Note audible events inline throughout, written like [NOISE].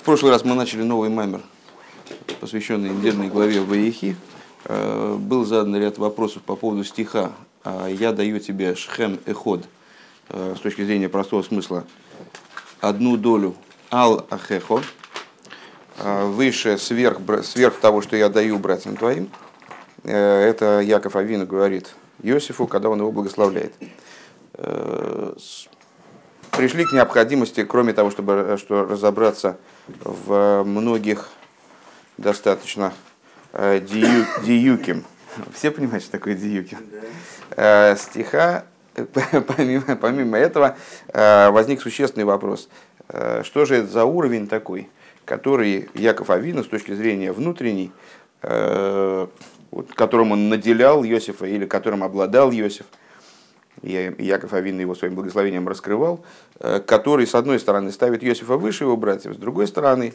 В прошлый раз мы начали новый маймер, посвященный недельной главе Ваехи. Э, был задан ряд вопросов по поводу стиха «А «Я даю тебе шхем эход» э, с точки зрения простого смысла одну долю ал ахехо, э, выше сверх, сверх того, что я даю братьям твоим. Это Яков Авина говорит Иосифу, когда он его благословляет пришли к необходимости, кроме того, чтобы что разобраться в многих достаточно э, дию, диюким. Все понимают, что такое диюки? Э, стиха, [LAUGHS] помимо, помимо этого, возник существенный вопрос. Что же это за уровень такой, который Яков Авина с точки зрения внутренней, которым он наделял Иосифа или которым обладал Иосиф – Яков Авин его своим благословением раскрывал, э, который, с одной стороны, ставит Иосифа выше его братьев, с другой стороны,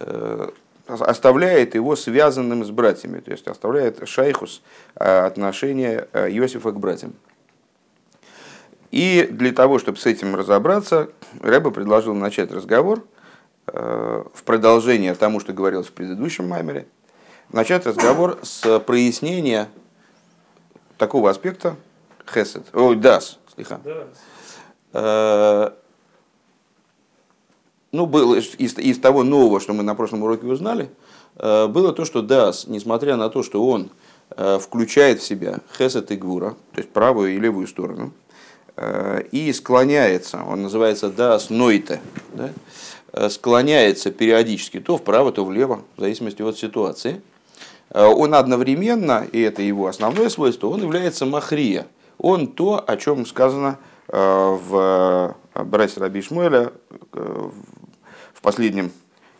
э, оставляет его связанным с братьями, то есть оставляет шайхус э, отношения Иосифа к братьям. И для того, чтобы с этим разобраться, Рэба предложил начать разговор в продолжение тому, что говорилось в предыдущем маймере, начать разговор с прояснения такого аспекта, Хесед. Ой, дас. Слиха. Э, ну, было из, из того нового, что мы на прошлом уроке узнали, э, было то, что Дас, несмотря на то, что он э, включает в себя Хесед и Гвура, то есть правую и левую сторону, и склоняется, он называется Дас Нойте, да, склоняется периодически то вправо, то влево, в зависимости от ситуации, он одновременно, и это его основное свойство, он является махрия, он то, о чем сказано э, в э, Брасе Раби Шмуэля э, в последнем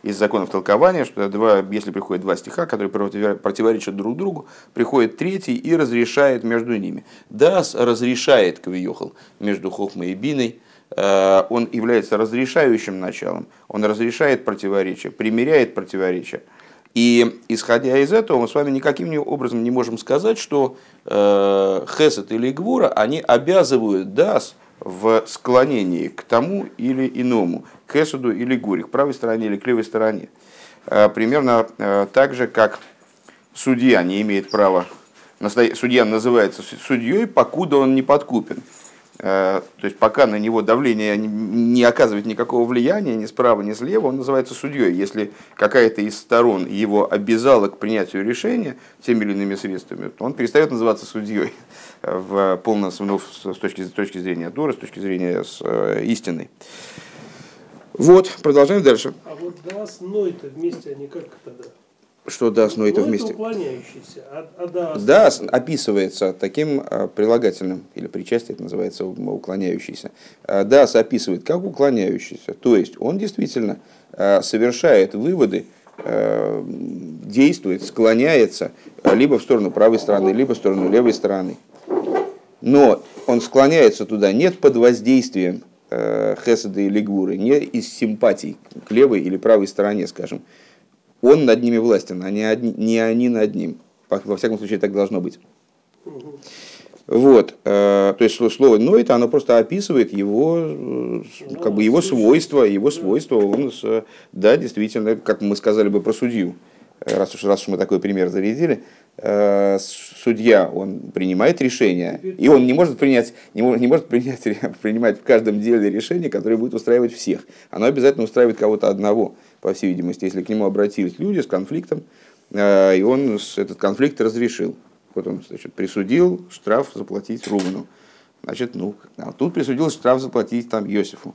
из законов толкования, что два, если приходят два стиха, которые противоречат друг другу, приходит третий и разрешает между ними. Дас разрешает Кавиохал между Хохмой и Биной, он является разрешающим началом, он разрешает противоречия, примеряет противоречия. И исходя из этого, мы с вами никаким образом не можем сказать, что э, Хесед или Гвура, они обязывают Дас в склонении к тому или иному, к Хеседу или Гуре, к правой стороне или к левой стороне. Э, примерно э, так же, как судья не имеет права, судья называется судьей, покуда он не подкупен. Э, то есть пока на него давление не оказывает никакого влияния ни справа, ни слева, он называется судьей. Если какая-то из сторон его обязала к принятию решения теми или иными средствами, то он перестает называться судьей в полном ну, с точки, с точки зрения Дора, с точки зрения с, э, истины. Вот, продолжаем дальше. А вот да, с Ной-то вместе они как тогда? Что дас, но это вместе. А, а дас, дас описывается таким а, прилагательным, или причастие это называется уклоняющийся. А, дас описывает как уклоняющийся. То есть он действительно а, совершает выводы, действует, склоняется либо в сторону правой стороны, либо в сторону левой стороны. Но он склоняется туда нет под воздействием хеседа или гуры, не из симпатий к левой или правой стороне, скажем, он над ними властен, а не, одни, не они над ним. Во всяком случае, так должно быть. Вот, э, то есть слово ноет, оно просто описывает его, э, как бы его свойства, его свойства, он, да, действительно, как мы сказали бы про судью, раз уж, раз уж мы такой пример зарядили, э, судья, он принимает решение, и он не может принять, не может, не может принять, [LAUGHS] принимать в каждом деле решение, которое будет устраивать всех. Оно обязательно устраивает кого-то одного по всей видимости, если к нему обратились люди с конфликтом, э, и он этот конфликт разрешил. Вот он значит, присудил штраф заплатить Рубину. Значит, ну, а тут присудил штраф заплатить там Йосифу.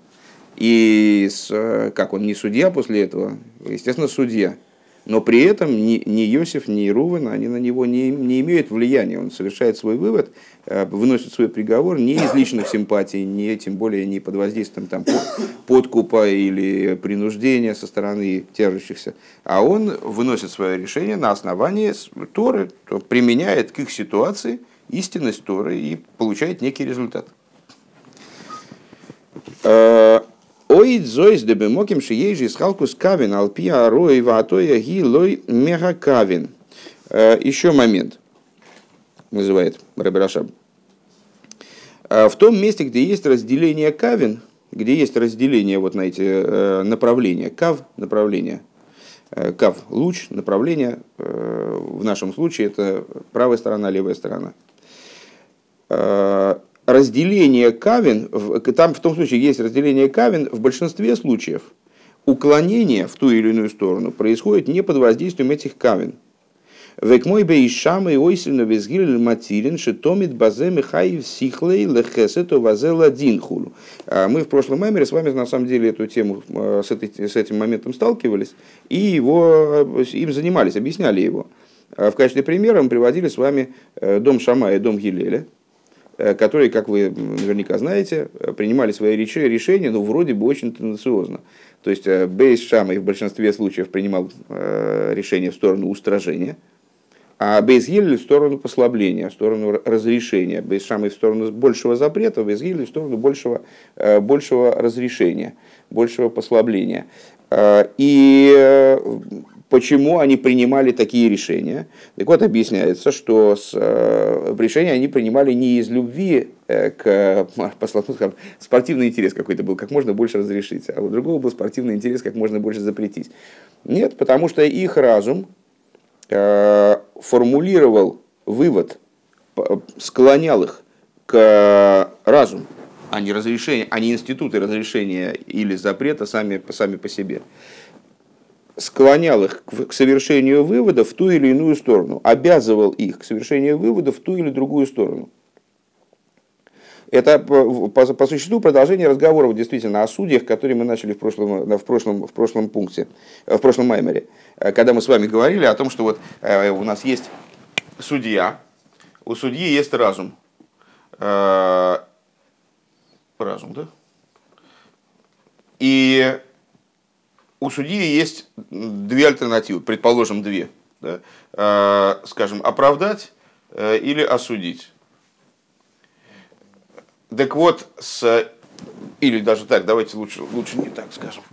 И с, э, как он не судья после этого, естественно, судья. Но при этом ни, ни Иосиф, ни Рувен, они на него не, не имеют влияния. Он совершает свой вывод, э, выносит свой приговор не из личных симпатий, не, тем более не под воздействием там, подкупа или принуждения со стороны держащихся, а он выносит свое решение на основании Торы, то применяет к их ситуации истинность Торы и получает некий результат. Оид зоис дебемоким шиежи схалкус кавин алпия арои ватоя ги лой мега кавин. Еще момент, называет Рабирашаб. Э, в том месте, где есть разделение кавин, где есть разделение вот на эти э, направления, кав направление, э, кав луч, направление, в нашем случае это правая сторона, левая сторона. Разделение кавин, там в том случае есть разделение кавин, в большинстве случаев уклонение в ту или иную сторону происходит не под воздействием этих кавин – Век мой бейшама и ойсельно визгиль матирин, шитомит базе михаев сихлей лехесету вазел один хулу. А мы в прошлом мемере с вами на самом деле эту тему э, с, этой, с этим моментом сталкивались и его, э, им занимались, объясняли его. А в качестве примера мы приводили с вами э, дом Шама и дом Гилеля, которые, как вы наверняка знаете, принимали свои решения, но вроде бы очень тенденциозно. То есть Бейс Шама в большинстве случаев принимал решение в сторону устражения – а Бейзгиль в сторону послабления, в сторону разрешения. Бейзшамы в сторону большего запрета, Бейзгиль в сторону большего, э, большего разрешения, большего послабления. Э, и э, почему они принимали такие решения? Так вот, объясняется, что с, решения они принимали не из любви к [LAUGHS] послаблу, скажем, спортивный интерес какой-то был, как можно больше разрешить, а у другого был спортивный интерес, как можно больше запретить. Нет, потому что их разум, Э, формулировал вывод, склонял их к разуму, а не разрешение, а не институты разрешения или запрета сами, сами по себе. Склонял их к совершению вывода в ту или иную сторону, обязывал их к совершению вывода в ту или другую сторону. Это по, по, по существу продолжение разговоров действительно о судьях, которые мы начали в прошлом, в прошлом, в прошлом пункте, в прошлом маймере, э, когда мы с вами говорили о том, что вот э, у нас есть судья, у судьи есть разум. Э, разум, да? И у судьи есть две альтернативы, предположим, две. Да? Скажем, оправдать или осудить. Так вот, с, или даже так, давайте лучше, лучше не так скажем.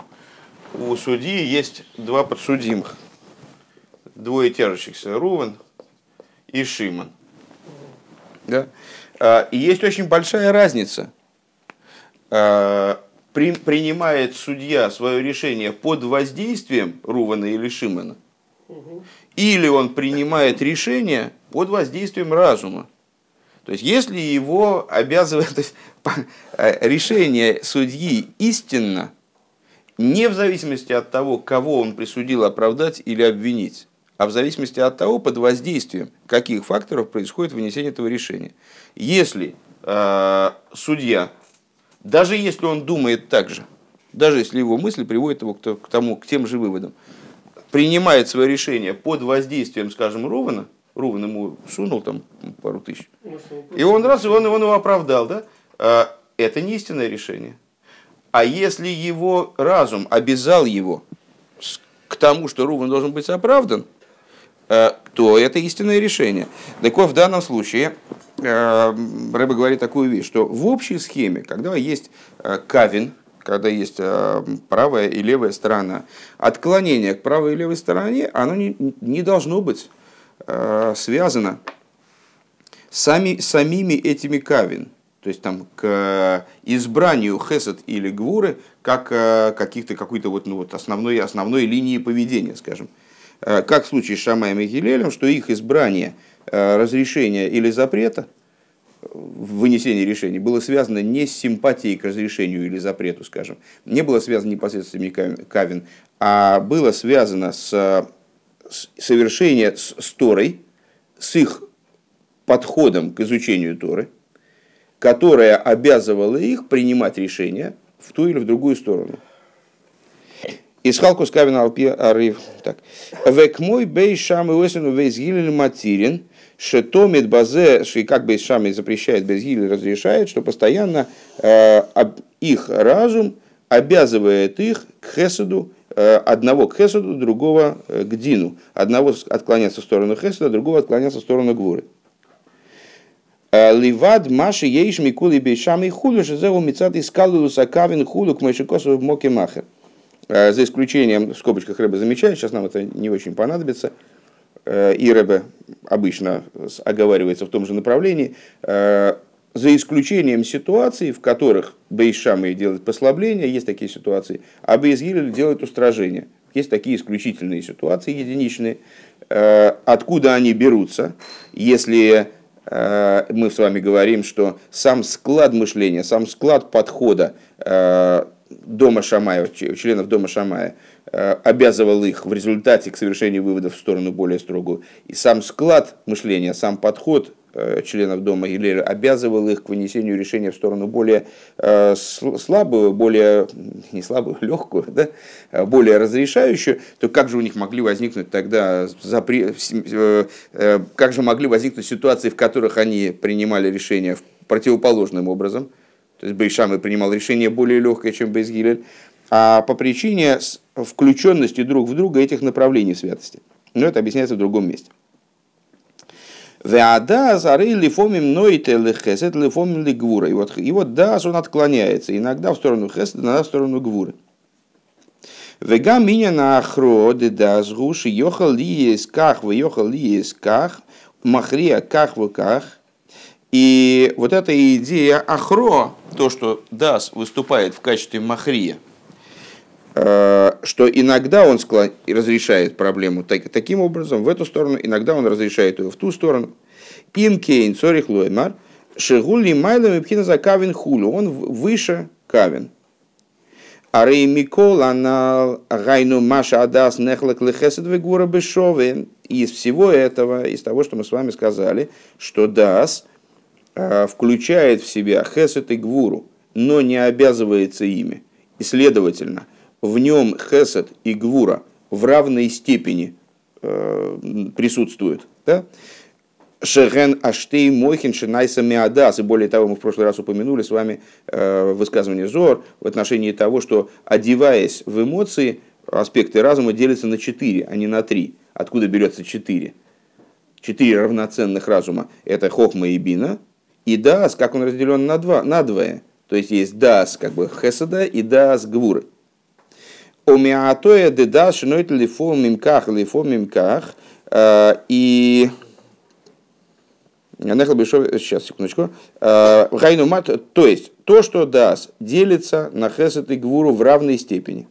У судьи есть два подсудимых, двое тяжущихся, Рувен и Шиман. Да? А, и есть очень большая разница. При, принимает судья свое решение под воздействием Рувана или Шимана, или он принимает решение под воздействием разума. То есть, если его обязывает есть, э, решение судьи истинно, не в зависимости от того, кого он присудил оправдать или обвинить, а в зависимости от того, под воздействием каких факторов происходит вынесение этого решения. Если э, судья, даже если он думает так же, даже если его мысли приводят его к, тому, к тем же выводам, принимает свое решение под воздействием, скажем, Рована, Рувен ему сунул там пару тысяч. И он раз, и он, он его оправдал, да? А, это не истинное решение. А если его разум обязал его к тому, что Рувен должен быть оправдан, а, то это истинное решение. Так вот, в данном случае а, Рэба говорит такую вещь, что в общей схеме, когда есть кавин, когда есть правая и левая сторона, отклонение к правой и левой стороне, оно не, не должно быть Э, связано сами, самими этими кавин, то есть там к избранию хесед или гвуры как э, каких-то какой-то вот, ну, вот основной, основной линии поведения, скажем. Э, как в случае с Шамаем и Гилелем, что их избрание разрешения или запрета, вынесение решений было связано не с симпатией к разрешению или запрету, скажем, не было связано непосредственно кавин, а было связано с совершение с, с Торой, с их подходом к изучению Торы, которая обязывала их принимать решения в ту или в другую сторону. Из Халкус Кавин Алпи Ариф. Так. Век мой бей шам и осену шетомит базе, ши как бейс шам запрещает, без гилель разрешает, что постоянно э, их разум обязывает их к хесаду, Э, одного к хесуду, другого э, к дину. Одного отклоняться в сторону хесуда, другого отклоняться в сторону гвуры. Ливад Маши Ейш Микули Бейшам и Худу Шизеу Мицат Искалу Сакавин Худу к Майшикосу в Моке Махер. За исключением, в скобочках Рэбе замечает, сейчас нам это не очень понадобится, и Рэбе обычно оговаривается в том же направлении, за за исключением ситуаций, в которых Бейшамы делает послабление, есть такие ситуации, а Бейзгилель делает устражение. Есть такие исключительные ситуации, единичные. Э, откуда они берутся? Если э, мы с вами говорим, что сам склад мышления, сам склад подхода э, дома Шамая, членов дома Шамая, обязывал их в результате к совершению выводов в сторону более строгую. И сам склад мышления, сам подход Э, членов дома Гилеля обязывал их к вынесению решения в сторону более э, слабую, более, не слабую, [LAUGHS] легкую, да, а более разрешающую, то как же у них могли возникнуть тогда запре... Э, как же могли возникнуть ситуации, в которых они принимали решения противоположным образом, то есть Бейшамы принимал решение более легкое, чем Бейсгилель, а по причине включенности друг в друга этих направлений святости. Но это объясняется в другом месте. Веада зары лифомим нойте лехесет лифомим лигвура. И вот, и вот дас он отклоняется иногда в сторону хесет, иногда в сторону гвуры. Вега меня на ахро де дас гуши йохал ли исках, в йохал ли исках, махрия ках в ках. И вот эта идея ахро, то, что дас выступает в качестве махрия, Э, что иногда он склон... разрешает проблему так, таким образом, в эту сторону, иногда он разрешает ее в ту сторону. Им кейн цорих лоймар, шегули майлем и за кавин хулю, он выше кавин. А рей микол, она гайну маша адас нехлак лехесед вегура бешове. Из всего этого, из того, что мы с вами сказали, что дас включает в себя хесед и гвуру, но не обязывается ими. И следовательно – в нем хесед и гвура в равной степени э, присутствуют. Да? Шеген Аштей Мойхин Шинайса Миадас. И более того, мы в прошлый раз упомянули с вами э, высказывание Зор в отношении того, что одеваясь в эмоции, аспекты разума делятся на четыре, а не на три. Откуда берется четыре? Четыре равноценных разума. Это Хохма и Бина. И Дас, как он разделен на, два, на двое. То есть есть Дас как бы Хеседа и Дас Гвуры. Омиатоя деда шинойт лифо мимках, лифо мимках. Э, и Сейчас, секундочку. Э, Гайну мат, то есть, то, что дас, делится на хесед и гвуру в равной степени.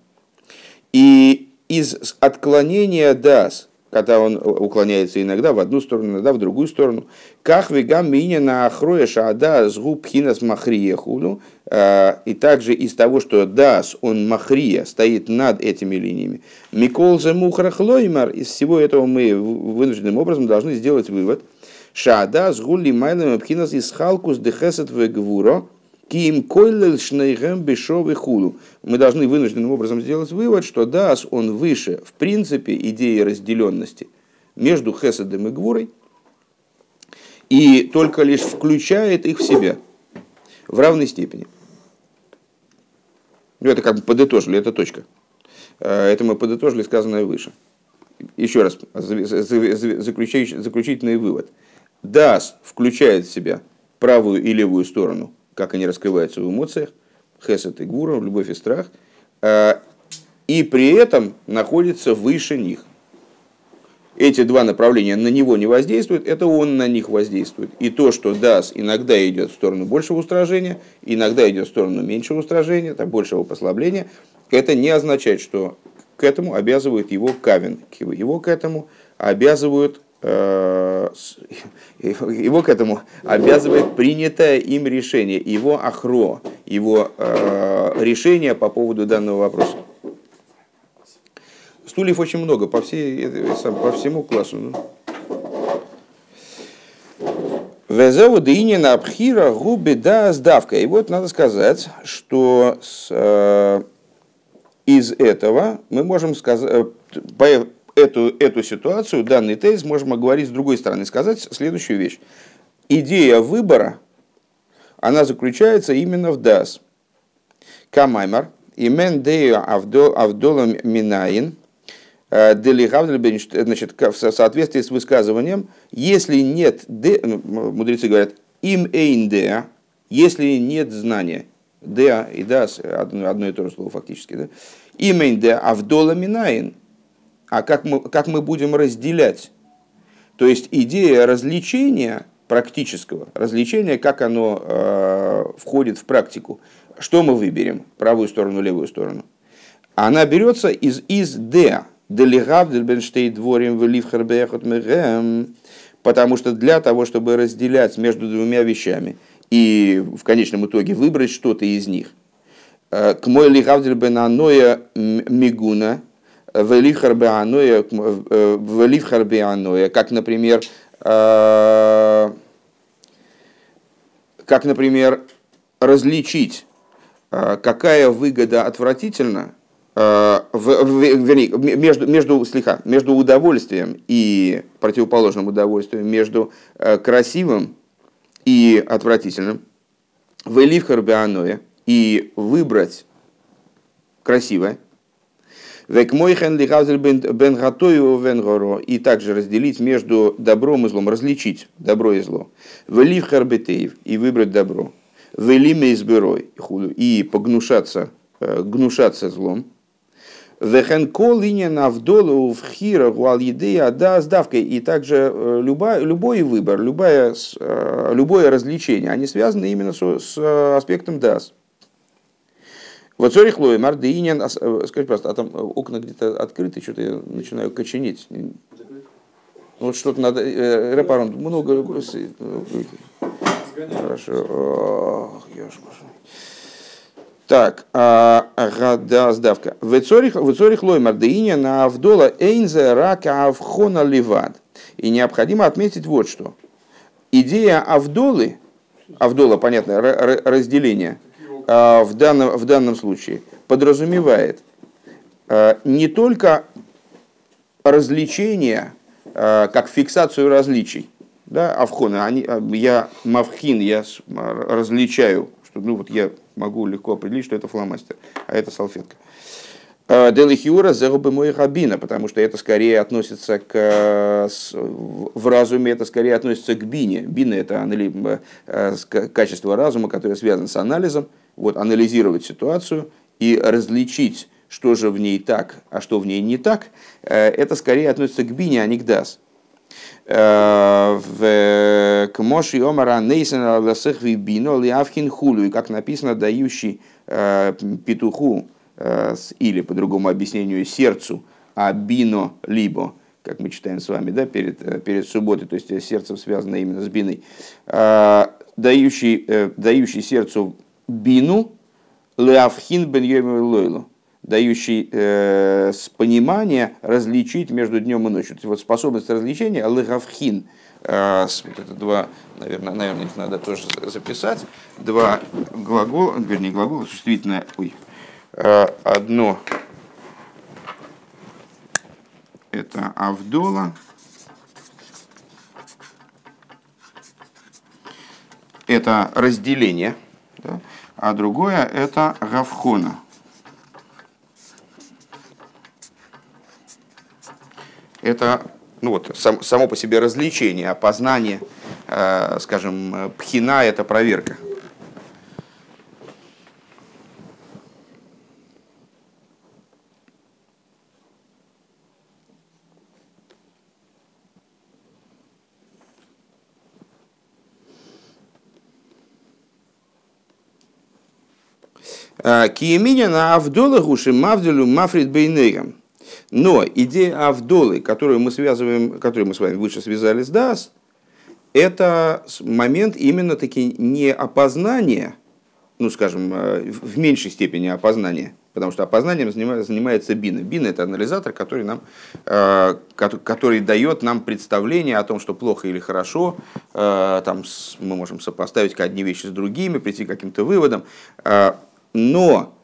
И из отклонения дас когда он уклоняется иногда в одну сторону, иногда в другую сторону. Как вегам меня на ахроя шаада с губ хинас махриехуну. А, и также из того, что дас, он махрия, стоит над этими линиями. Микол за мухрахлоймар. Из всего этого мы вынужденным образом должны сделать вывод. Шаада с гулли майлем пхинас из халкус дехесет вегвуро. Ким койлел шнейгем бешовый хулу. Мы должны вынужденным образом сделать вывод, что дас он выше, в принципе, идеи разделенности между хеседом и гвурой, и только лишь включает их в себя в равной степени. Ну, это как бы подытожили, это точка. Э, это мы подытожили сказанное выше. Еще раз, заключительный вывод. Дас включает в себя правую и левую сторону как они раскрываются в эмоциях, хесед и гура, любовь и страх, а, и при этом находится выше них. Эти два направления на него не воздействуют, это он на них воздействует. И то, что дас иногда идет в сторону большего устражения, иногда идет в сторону меньшего устражения, там, большего послабления, это не означает, что к этому обязывает его кавин. Его к этому обязывают Э, [LAUGHS] его к этому обязывает принятое им решение, его ахро, его э, решение по поводу данного вопроса. Стульев очень много по, всей, по всему классу. Ну. Везеу на абхира губи да сдавка. И вот надо сказать, что с, э, из этого мы можем сказать, э, эту, эту ситуацию, данный тезис, можем оговорить с другой стороны, сказать следующую вещь. Идея выбора, она заключается именно в дас. Камаймар, имен дею авдолам минаин, э, значит, в соответствии с высказыванием, если нет, де, мудрецы говорят, им эйн если нет знания, деа и дас, одно, одно и то же слово фактически, да? им эйн деа авдола минаин, а как мы, как мы будем разделять. То есть идея развлечения практического развлечения, как оно э, входит в практику. Что мы выберем? Правую сторону, левую сторону. Она берется из из Д. Потому что для того, чтобы разделять между двумя вещами и в конечном итоге выбрать что-то из них, э, к мой лихавдель бен аноя мигуна, велифхар беаноя, велифхар беаноя, как, например, э, как, например, различить, э, какая выгода отвратительна, вернее, между, между, слегка, между удовольствием и противоположным удовольствием, между красивым и отвратительным, в Элифхар и выбрать красивое, Век мой хен бен гатою венгоро. И также разделить между добром и злом, различить добро и зло. Велив харбетеев и выбрать добро. Велиме изберой и погнушаться, э, гнушаться злом. Вехен колиня навдолу в хира гуал едея да сдавкой. И также э, любой, любой выбор, любое, э, любое развлечение, они связаны именно с, с аспектом дас. Вот Цорих Лой, Мардыинин, э, скажи, пожалуйста, а там окна где-то открыты, что-то я начинаю коченеть. Вот что-то надо, э, репарон, много... Хорошо. Так, а, да, сдавка. В Цорих Лой Мардыиня на Авдола Эйнзе Рака Авхона Ливад. И необходимо отметить вот что. Идея Авдолы, Авдола, понятно, разделение – в данном, в данном случае подразумевает а, не только развлечение, а, как фиксацию различий, да, авхоны, они, я мавхин, я различаю, что ну вот я могу легко определить, что это фломастер, а это салфетка. Делихиура зарубы мой рабина, потому что это скорее относится к, в разуме это скорее относится к бине. Бина это качество разума, которое связано с анализом, вот, анализировать ситуацию и различить, что же в ней так, а что в ней не так, э, это скорее относится к бине, а не к дас. Э, в Кмоши Омара Нейсен Ласехви Бино Лиавхин Хулю, и как написано, дающий э, петуху, или по другому объяснению сердцу, а бино либо, как мы читаем с вами да, перед, перед субботой, то есть сердцем связано именно с биной, дающий, дающий сердцу бину леавхин бен лойлу, дающий э, с понимания различить между днем и ночью. вот способность различения леавхин, э, вот это два, наверное, наверное, их надо тоже записать, два глагола, вернее, глагола существительное, ой, э, одно это Авдола, это разделение – да? А другое это Равхона. Это ну вот, сам, само по себе развлечение, опознание, э, скажем, пхина – это проверка. Киеминя на Авдола гуши Мавделю Мафрид Бейнейгам. Но идея Авдолы, которую мы связываем, которую мы с вами выше связали с Дас, это момент именно таки не опознания, ну скажем, э, в меньшей степени опознания, потому что опознанием занимается Бина. Бина это анализатор, который, нам, э, который дает нам представление о том, что плохо или хорошо. Э, там мы можем сопоставить одни вещи с другими, прийти к каким-то выводам но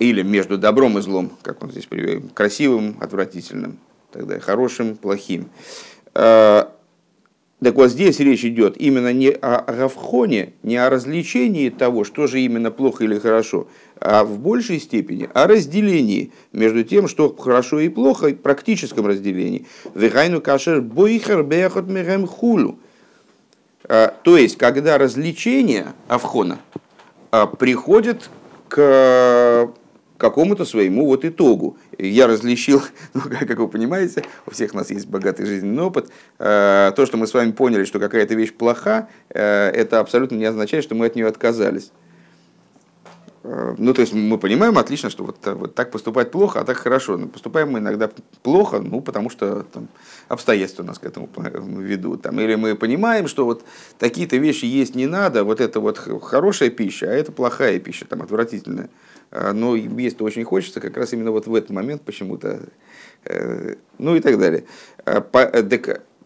или между добром и злом, как он здесь привел, красивым, отвратительным, тогда хорошим, плохим. А, так вот здесь речь идет именно не о равхоне, не о развлечении того, что же именно плохо или хорошо, а в большей степени о разделении между тем, что хорошо и плохо, практическом разделении. Вехайну кашер бойхер бехот мирем хулу. А, то есть, когда развлечение авхона приходит к какому-то своему вот итогу. Я различил, [LAUGHS] ну, как вы понимаете, у всех нас есть богатый жизненный опыт, э, то, что мы с вами поняли, что какая-то вещь плоха, э, это абсолютно не означает, что мы от нее отказались. Э, ну, то есть мы понимаем отлично, что вот, вот так поступать плохо, а так хорошо. Но поступаем мы иногда плохо, ну, потому что там, обстоятельства нас к этому ведут. Там, или мы понимаем, что вот такие-то вещи есть не надо, вот это вот хорошая пища, а это плохая пища, там, отвратительная. А, но есть очень хочется, как раз именно вот в этот момент почему-то, э, ну и так далее. А, э,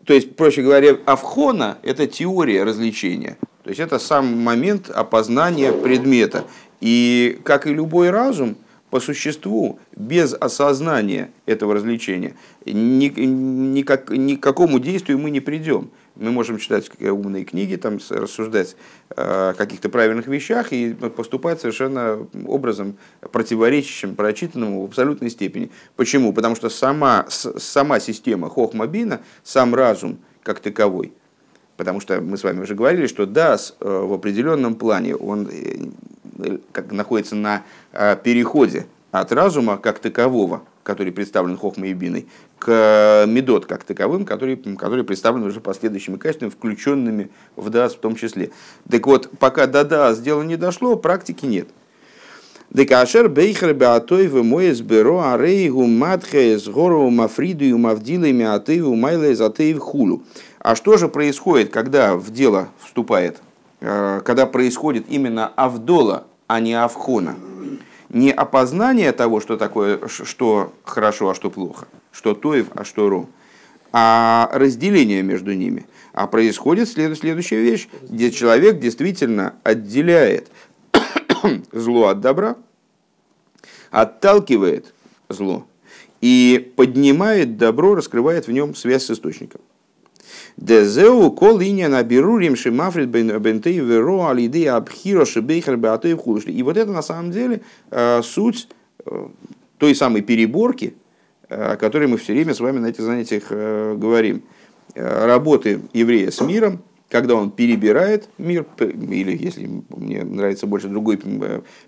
то есть, проще говоря, авхона – это теория развлечения. То есть, это сам момент опознания предмета. И, как и любой разум, по существу, без осознания этого развлечения, ни, никак, ни к какому действию мы не придем. Мы можем читать умные книги, там, рассуждать о каких-то правильных вещах и поступать совершенно образом противоречащим прочитанному в абсолютной степени. Почему? Потому что сама, сама система Хохмабина, сам разум как таковой, потому что мы с вами уже говорили, что Дас э, в определенном плане он э, как находится на э, переходе от разума как такового, который представлен Хохмой и Биной, к медот как таковым, которые, которые представлены уже последующими качествами, включенными в ДАС в том числе. Так вот, пока до ДАС дело не дошло, практики нет. Декашер бейхер беатой в мое сберо арейгу матхе с гору мафриду мавдилы миатею майле затеев хулу. А что же происходит, когда в дело вступает, э, когда происходит именно авдола, а не авхона? не опознание того, что такое, что хорошо, а что плохо, что тоев, а что ру, а разделение между ними. А происходит следующая вещь, где человек действительно отделяет [COUGHS] зло от добра, отталкивает зло и поднимает добро, раскрывает в нем связь с источником. Дезеу кол иня на берурим шимафрид бентей веро алиды абхиро шибейхер беатоев хулышли. И вот это на самом деле э, суть э, той самой переборки, э, о которой мы все время с вами на этих занятиях говорим. Работы еврея с миром, когда он перебирает мир, или если мне нравится больше другой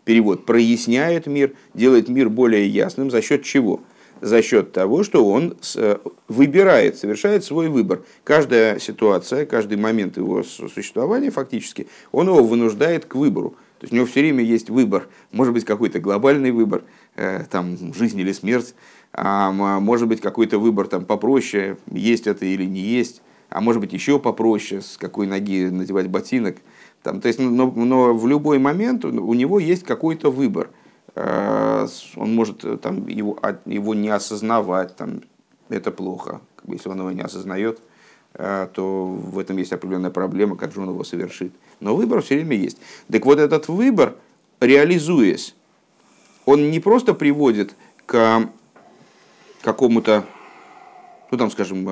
перевод, проясняет мир, делает мир более ясным, за счет чего? За счет того, что он э, выбирает, совершает свой выбор. Каждая ситуация, каждый момент его существования фактически, он его вынуждает к выбору. То есть у него все время есть выбор. Может быть какой-то глобальный выбор, э, там, жизнь или смерть, а может быть какой-то выбор там, попроще, есть это или не есть, а может быть еще попроще, с какой ноги надевать ботинок. Там, то есть, но, но в любой момент у него есть какой-то выбор – он может э, там, его, его не осознавать, там, это плохо. Если он его не осознает, э, то в этом есть определенная проблема, как же он его совершит. Но выбор все время есть. Так вот этот выбор, реализуясь, он не просто приводит к какому-то, ну там, скажем,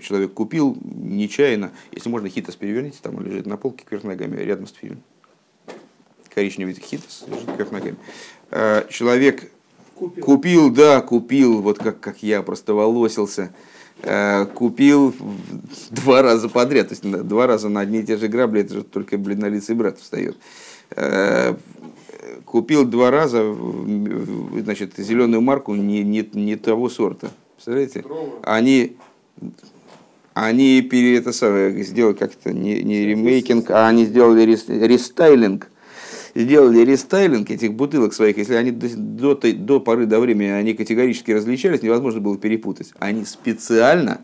человек купил нечаянно, если можно, хитос переверните, там он лежит на полке кверх ногами, рядом с фильмом. Коричневый хитос лежит кверх ногами. Э, человек купил. купил, да, купил, вот как, как я просто волосился, э, купил [LAUGHS] два раза подряд, то есть два раза на одни и те же грабли, это же только бледнолицый брат встает. Э, купил два раза, значит, зеленую марку не, не, не того сорта. Представляете? Они, они пере, это самое, сделали как-то не, не ремейкинг, а они сделали рестайлинг сделали рестайлинг этих бутылок своих, если они до, до, до поры до времени они категорически различались, невозможно было перепутать. Они специально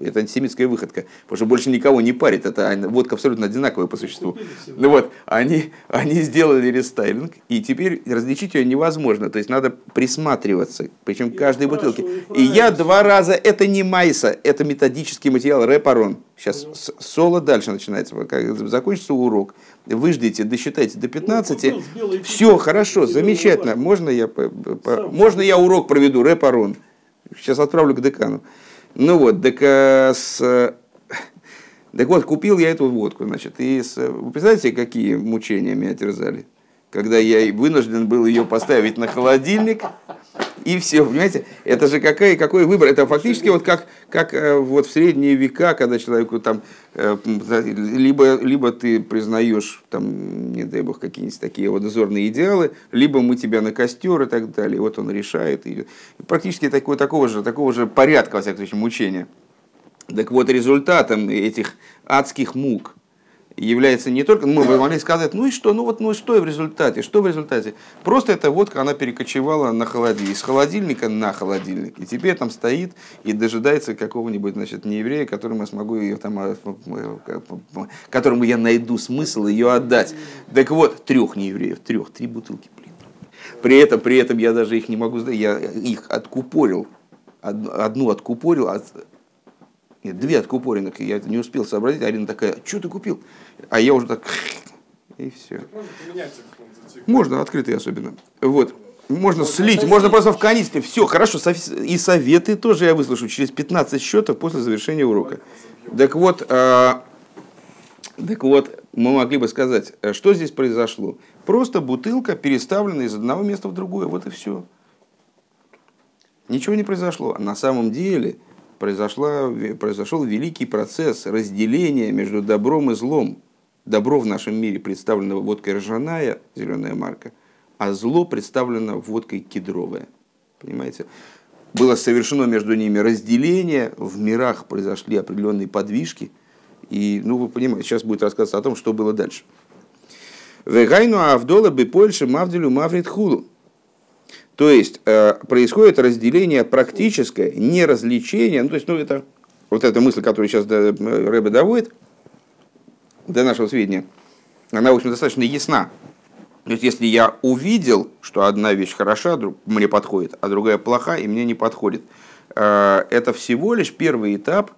это антисемитская выходка, потому что больше никого не парит, это водка абсолютно одинаковая по существу. Ну вот, они, они сделали рестайлинг, и теперь различить ее невозможно, то есть надо присматриваться, причем к каждой бутылке. И я два раза, это не майса, это методический материал, репарон. Сейчас соло дальше начинается, как закончится урок, выждите, досчитайте до 15. Ну, Все, хорошо, замечательно. Можно я, можно я урок проведу, репарон. Сейчас отправлю к декану. Ну вот, так, а, с, так вот, купил я эту водку, значит, и с, вы представляете, какие мучения меня терзали? Когда я вынужден был ее поставить на холодильник и все, понимаете? Это же какой, какой выбор? Это фактически вот как, как э, вот в средние века, когда человеку там э, либо, либо ты признаешь, там, не дай бог, какие-нибудь такие вот дозорные идеалы, либо мы тебя на костер и так далее. Вот он решает. И практически такой, такого, же, такого же порядка, во всяком случае, мучения. Так вот, результатом этих адских мук – является не только, мы могли сказать, ну и что, ну вот, ну что в результате, что в результате? Просто эта водка, она перекочевала на холодильник, из холодильника на холодильник, и теперь там стоит и дожидается какого-нибудь, значит, нееврея, которому я смогу ее там, а, которому я найду смысл ее отдать. Так вот, трех неевреев, трех, три бутылки, блин. При этом, при этом я даже их не могу сдать, я их откупорил, одну откупорил, а нет, две откупоренных, я это не успел сообразить. Арина такая, что ты купил? А я уже так, и все. Можно, открытый особенно. Вот. Можно слить, можно просто в канистре. Все, хорошо. И советы тоже я выслушаю через 15 счетов после завершения урока. Так вот, а, так вот, мы могли бы сказать, э, что здесь произошло. Просто бутылка переставлена из одного места в другое. Вот и все. Ничего не произошло. А на самом деле произошла, произошел великий процесс разделения между добром и злом. Добро в нашем мире представлено водкой ржаная, зеленая марка, а зло представлено водкой кедровая. Понимаете? Было совершено между ними разделение, в мирах произошли определенные подвижки. И, ну, вы понимаете, сейчас будет рассказываться о том, что было дальше. Вегайну Авдола бы Польши Мавделю Маврит Хулу. То есть э, происходит разделение практическое, не развлечение. Ну, то есть, ну, это вот эта мысль, которую сейчас Рэбе доводит, до нашего сведения, она, в общем, достаточно ясна. То есть, если я увидел, что одна вещь хороша, мне подходит, а другая плоха, и мне не подходит, э, это всего лишь первый этап,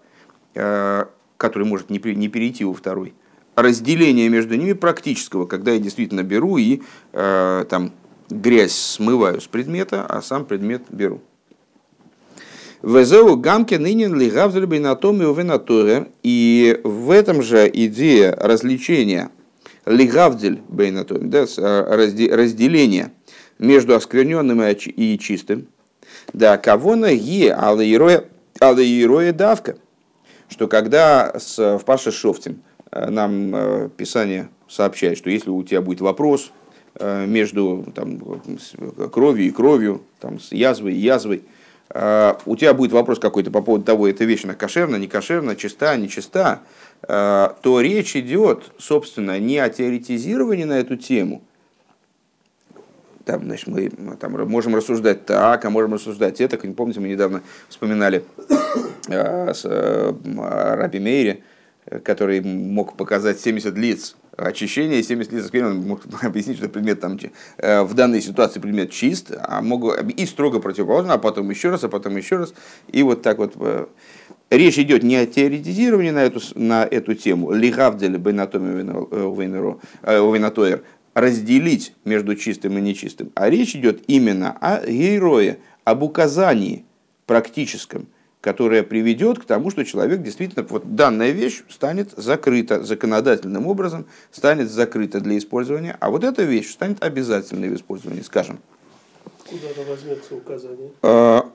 э, который может не перейти во второй. Разделение между ними практического, когда я действительно беру и там, грязь смываю с предмета, а сам предмет беру. Везеу гамке нынен ли гавзель бейнатом и увенатуре. И в этом же идея развлечения лигавдель бейнатом, да, разделение между оскверненным и чистым. Да, кого на е алаироя давка. Что когда с, в Паше Шофтем э, нам э, Писание сообщает, что если у тебя будет вопрос, между там, кровью и кровью, там, с язвой и язвой, э, у тебя будет вопрос какой-то по поводу того, эта вещь она кошерна, не кошерна, чиста, не чиста, э, то речь идет, собственно, не о теоретизировании на эту тему. Там, значит, мы там, можем рассуждать так, а можем рассуждать это. Помните, мы недавно вспоминали с Раби Мейре, который мог показать 70 лиц очищение 70 лет заскверен, он мог [LAUGHS] объяснить, что предмет там, э, в данной ситуации предмет чист, а могу и строго противоположно, а потом еще раз, а потом еще раз. И вот так вот э, речь идет не о теоретизировании на эту, на эту тему, лигавдель бенатоми винатоер, разделить между чистым и нечистым, а речь идет именно о герое, об указании практическом – которая приведет к тому, что человек действительно, вот данная вещь станет закрыта законодательным образом, станет закрыта для использования, а вот эта вещь станет обязательной в использовании, скажем. Куда возьмется указание? А,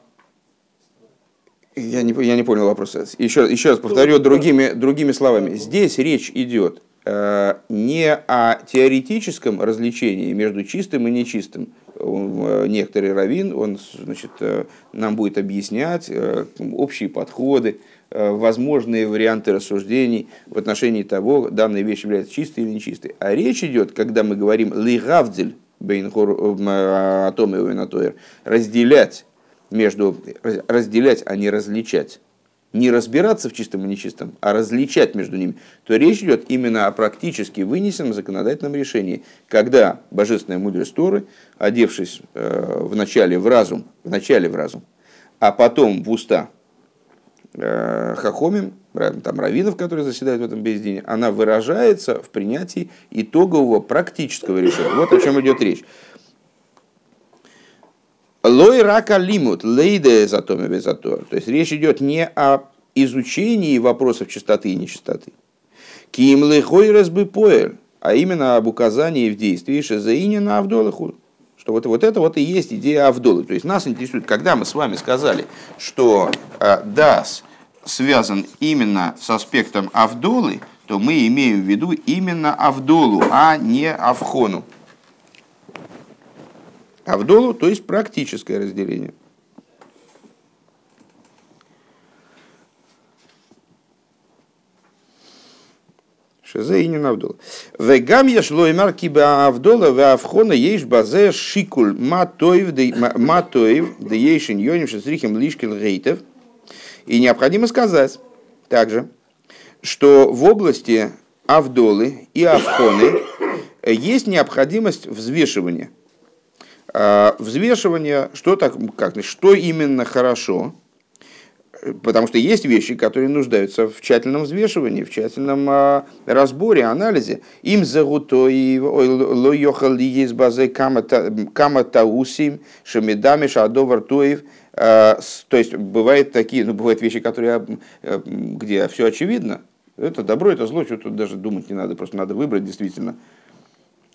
я не, я не понял вопроса. Еще, еще раз повторю другими, другими словами. Здесь речь идет э, не о теоретическом развлечении между чистым и нечистым, Э, некоторый раввин, он значит, э, нам будет объяснять э, общие подходы, возможные варианты рассуждений в отношении того, данная вещь является чистой или нечистой. А речь идет, когда мы говорим «лигавдель», разделять между разделять, а не различать не разбираться в чистом и нечистом, а различать между ними, то речь идет именно о практически вынесенном законодательном решении, когда божественная мудрость Торы, одевшись э, в начале в разум, в начале в разум, а потом в уста э, хахомим, там раввинов, которые заседают в этом бездине, она выражается в принятии итогового практического решения. Вот о чем идет речь. Лой рака лимут, лейде затоме безатор. То есть речь идет не о изучении вопросов чистоты и нечистоты. Ким лихой разбы поэль, а именно об указании в действии шезаине на авдолаху, что вот, вот это вот и есть идея Авдолы. То есть нас интересует, когда мы с вами сказали, что э, Дас связан именно с аспектом Авдолы, то мы имеем в виду именно Авдолу, а не Авхону. Авдолу, то есть практическое разделение. Шезе и не навдола. Вегам еш лоймар киба авдола ве авхона еш базе шикуль матоев де ешин йоним шесрихим лишкин гейтев. И необходимо сказать также, что в области авдолы и авхоны есть необходимость взвешивания. А, взвешивание, что, так, как, что именно хорошо, потому что есть вещи, которые нуждаются в тщательном взвешивании, в тщательном а, разборе, анализе. Им загутой лоехал есть базы каматаусим шамидами шадовар тоев. А, то есть бывают такие, ну бывают вещи, которые, а, где все очевидно. Это добро, это зло, что тут даже думать не надо, просто надо выбрать действительно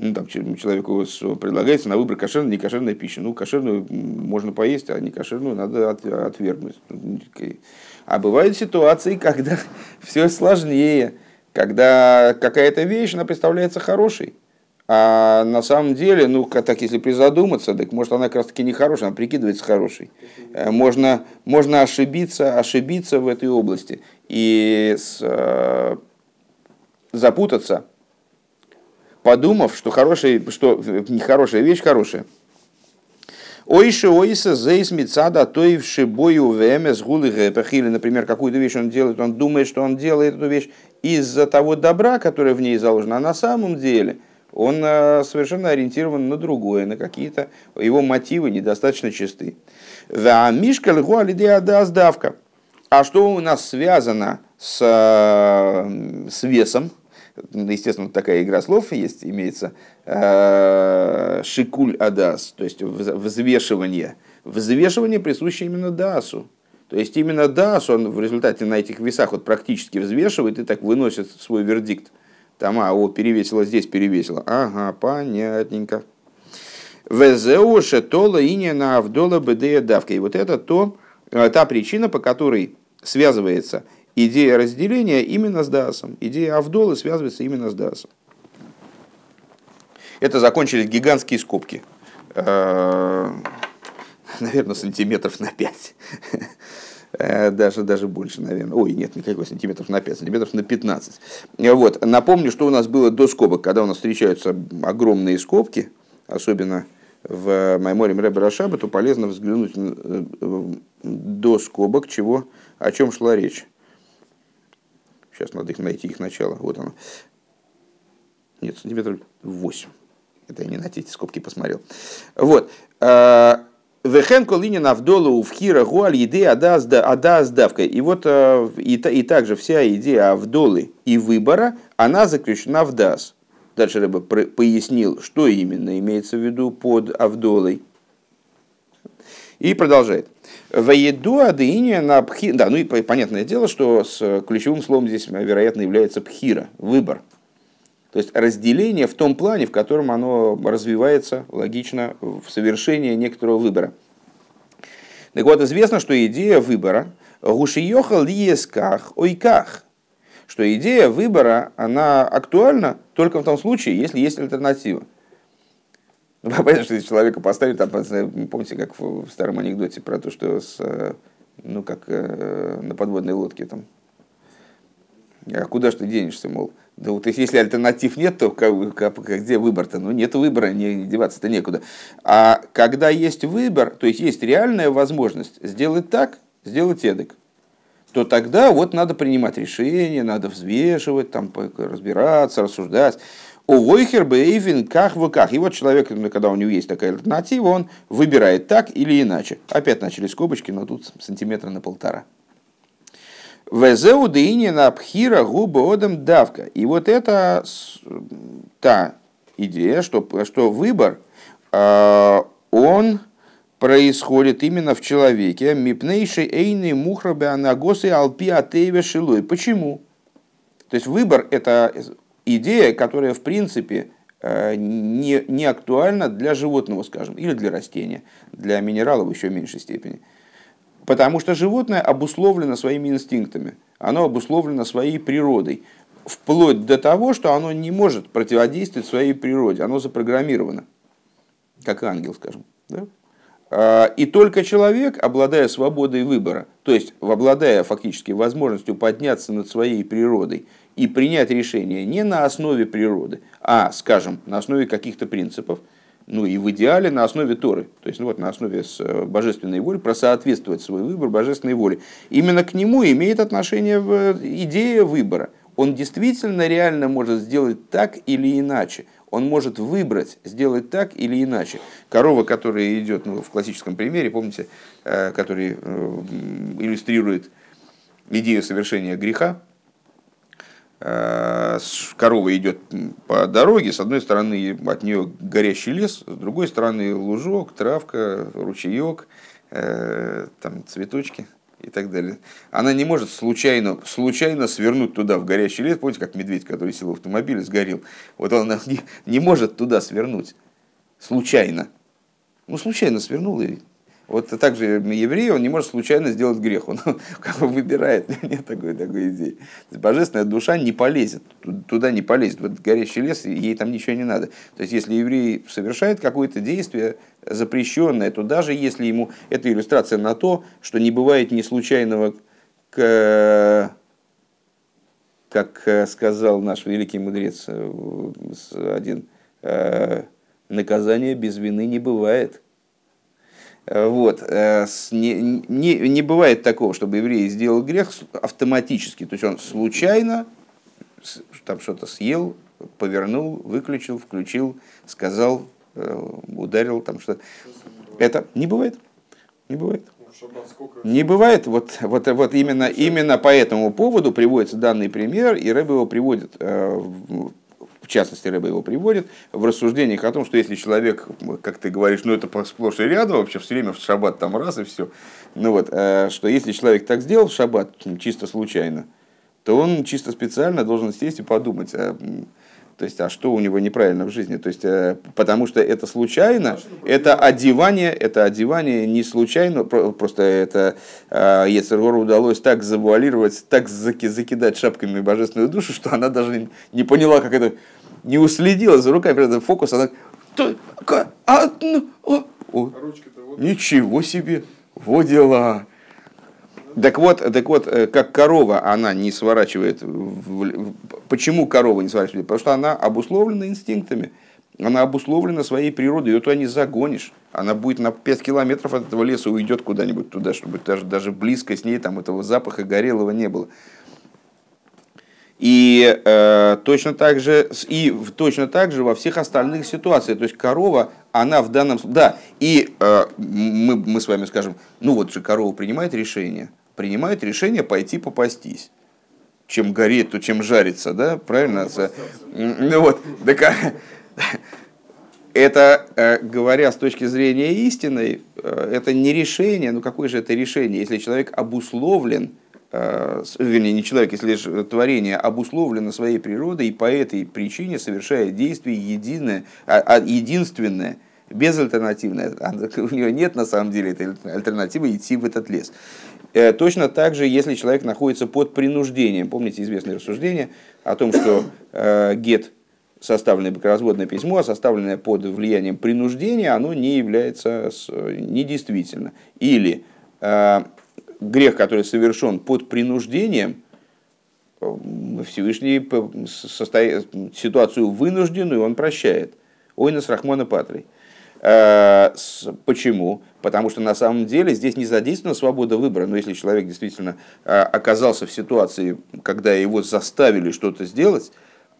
ну, там, человеку предлагается на выбор кошерная, некошерная пища. Ну, кошерную можно поесть, а некошерную надо от, отвергнуть. А бывают ситуации, когда [LAUGHS] все сложнее, когда какая-то вещь, она представляется хорошей. А на самом деле, ну, так если призадуматься, так может она как раз таки не хорошая, она прикидывается хорошей. Э, можно, можно ошибиться, ошибиться в этой области и с, э, запутаться подумав, что, хорошая, что нехорошая вещь хорошая. Ойши ойса зейс мицада тоив шибою вмс гулы или, например, какую-то вещь он делает, он думает, что он делает эту вещь из-за того добра, которое в ней заложено, а на самом деле он э, совершенно ориентирован на другое, на какие-то его мотивы недостаточно чисты. Мишка сдавка. А что у нас связано с, э, с весом, естественно, такая игра слов есть, имеется э, шикуль адас, то есть взвешивание. Взвешивание присуще именно дасу. То есть именно дас, он в результате на этих весах вот практически взвешивает и так выносит свой вердикт. Там, а, о, перевесило здесь, перевесило. Ага, понятненько. Везеу шетола иня на авдола бедея давка. И вот это то, э, та причина, по которой связывается идея разделения именно с Дасом. Идея Авдолы связывается именно с Дасом. Это закончились гигантские скобки. Э, наверное, сантиметров на 5. Э, даже, даже больше, наверное. Ой, нет, никакой сантиметров на 5, сантиметров на 15. Вот. Напомню, что у нас было до скобок, когда у нас встречаются огромные скобки, особенно в Майморе Рэбе Рашаба, то полезно взглянуть э, до скобок, чего, о чем шла речь. Сейчас надо их найти, их начало. Вот оно. Нет, сантиметров 8. Это я не на эти скобки посмотрел. Вот. А, Вехен колинин авдола увхира гуаль еды ада сдавка. И вот а, и, и также вся идея авдолы и выбора, она заключена в дас. Дальше Рэбе пояснил, что именно имеется в виду под авдолой. И продолжает. Воеду адыине на пхи... Да, ну и понятное дело, что с ключевым словом здесь, вероятно, является пхира, выбор. То есть разделение в том плане, в котором оно развивается логично в совершении некоторого выбора. Так вот, известно, что идея выбора гушиёхал лиесках ойках, что идея выбора, она актуальна только в том случае, если есть альтернатива. Ну, понятно, что если человека поставить, там, помните, как в старом анекдоте про то, что с, э, ну, как э, на подводной лодке там, а куда же ты денешься, мол, да вот если альтернатив нет, то как, где выбор-то? Ну, нет выбора, не деваться-то некуда. А когда есть выбор, то есть есть реальная возможность сделать так, сделать эдак, то тогда вот надо принимать решения, надо взвешивать, там, разбираться, рассуждать. Увойхер бейвин как в как. И вот человек, когда у него есть такая альтернатива, он выбирает так или иначе. Опять начали скобочки, но тут сантиметра на полтора. Везеу на пхира губа одам давка. И вот это та идея, что, что выбор, а, он происходит именно в человеке. Мипнейший эйны мухрабе анагосы алпи атееве шилой. Почему? То есть выбор это идея, которая в принципе не, не актуальна для животного, скажем, или для растения, для минералов в еще меньшей степени. Потому что животное обусловлено своими инстинктами, оно обусловлено своей природой, вплоть до того, что оно не может противодействовать своей природе, оно запрограммировано, как ангел, скажем. Да? А, и только человек, обладая свободой выбора, то есть обладая фактически возможностью подняться над своей природой и принять решение не на основе природы, а, скажем, на основе каких-то принципов, ну и в идеале на основе Торы, то есть ну вот на основе э, божественной воли, просоответствовать свой выбор божественной воле. Именно к нему имеет отношение э, идея выбора. Он действительно реально может сделать так или иначе. Он может выбрать, сделать так или иначе. Корова, которая идет ну, в классическом примере, помните, э, который иллюстрирует идею совершения греха, корова идет по дороге, с одной стороны от нее горящий лес, с другой стороны лужок, травка, ручеек, э, там цветочки и так далее. Она не может случайно, случайно свернуть туда, в горящий лес. Помните, как медведь, который сел в автомобиль, сгорел? Вот он [LAUGHS] не, не может туда свернуть. Случайно. Ну, случайно свернул и вот также еврей, он не может случайно сделать грех. Он [LAUGHS] как бы выбирает. Нет такой, такой идеи. Божественная душа не полезет. Туда не полезет. В этот горящий лес, ей там ничего не надо. То есть, если еврей совершает какое-то действие запрещенное, то даже если ему... Это иллюстрация на то, что не бывает ни случайного к как сказал наш великий мудрец э, один, э, наказание без вины не бывает. Э, вот. Э, не, не, не бывает такого, чтобы еврей сделал грех автоматически. То есть он случайно там что-то съел, повернул, выключил, включил, сказал, э, ударил, там что Это не бывает. Не бывает. Не бывает. Вот, вот, вот именно, именно по этому поводу приводится данный пример, и Рэб его приводит частности, Рэба его приводит в рассуждениях о том, что если человек, как ты говоришь, ну это сплошь и рядом, вообще все время в шаббат там раз и все, ну вот, э, что если человек так сделал в шаббат, чисто случайно, то он чисто специально должен сесть и подумать, а, то есть, а что у него неправильно в жизни? То есть, э, потому что это случайно, это одевание, это одевание не случайно, просто это э, Ецергору удалось так завуалировать, так закидать шапками божественную душу, что она даже не поняла, как это не уследила за руками, фокус, она... А, ну, о, о, ничего себе, во дела. Так вот, так вот, э, как корова, она не сворачивает. В... Почему корова не сворачивает? Потому что она обусловлена инстинктами. Она обусловлена своей природой. Ее туда не загонишь. Она будет на 5 километров от этого леса уйдет куда-нибудь туда, чтобы даже, даже близко с ней там этого запаха горелого не было. И э, точно так же и точно так же во всех остальных ситуациях. То есть корова, она в данном да. И э, мы, мы с вами скажем, ну вот же корова принимает решение, принимает решение пойти попастись. Чем горит, то чем жарится, да, правильно? Ну вот, так, это, э, говоря с точки зрения истины, э, это не решение, ну какое же это решение, если человек обусловлен вернее, не человек, если лишь творение обусловлено своей природой и по этой причине совершает действие единое, а, а, единственное, безальтернативное. А, у него нет на самом деле этой альтернативы идти в этот лес. Э, точно так же, если человек находится под принуждением. Помните известное рассуждение о том, что э, гет, составленное бракоразводное письмо, составленное под влиянием принуждения, оно не является недействительно. Или грех, который совершен под принуждением, э, Всевышний состоит, ситуацию вынужденную он прощает. Ойнас Рахмона Патрий. Э, почему? Потому что на самом деле здесь не задействована свобода выбора. Но если человек действительно э, оказался в ситуации, когда его заставили что-то сделать,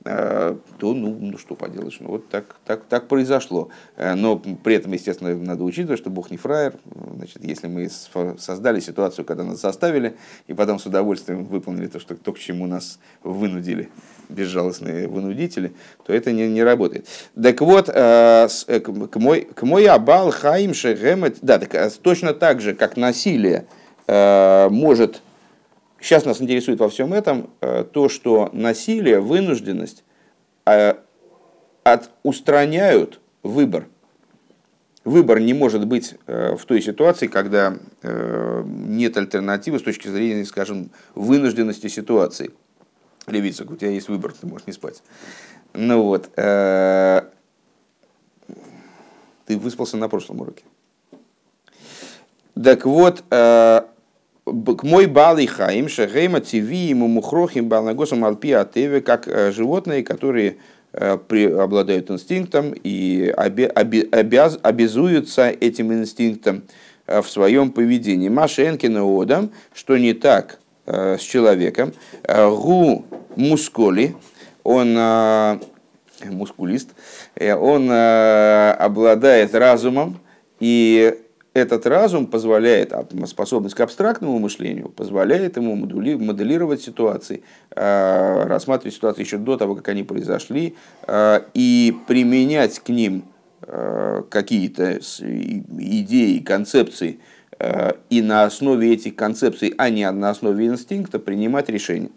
то ну, ну что поделаешь, ну вот так, так, так произошло. Э, но при этом, естественно, надо учитывать, что Бог не фраер. Значит, если мы создали ситуацию, когда нас заставили, и потом с удовольствием выполнили то, что, то к чему нас вынудили, безжалостные вынудители, то это не, не работает. Так вот, э, к мой, к мой абал хаим шегемет, да, так, точно так же, как насилие может Сейчас нас интересует во всем этом э, то, что насилие, вынужденность, а, от, устраняют выбор. Выбор не может быть э, в той ситуации, когда э, нет альтернативы с точки зрения, скажем, вынужденности ситуации. Левицак, у тебя есть выбор, ты можешь не спать. Ну вот, э, ты выспался на прошлом уроке. Так вот, к мой балый хаим, шахейма, тиви, ему мухрохим, балнагосом алпи атеве, как животные, которые Э, обладают инстинктом и обяз, обязуются этим инстинктом э, в своем поведении. Машенкина одам, что не так э, с человеком. Гу мускули, он мускулист, он обладает разумом и этот разум позволяет, а, способность к абстрактному мышлению позволяет ему моделировать ситуации, а, рассматривать ситуации еще до того, как они произошли, а, и применять к ним какие-то идеи, концепции, и на основе этих концепций, а не на основе инстинкта, принимать решения.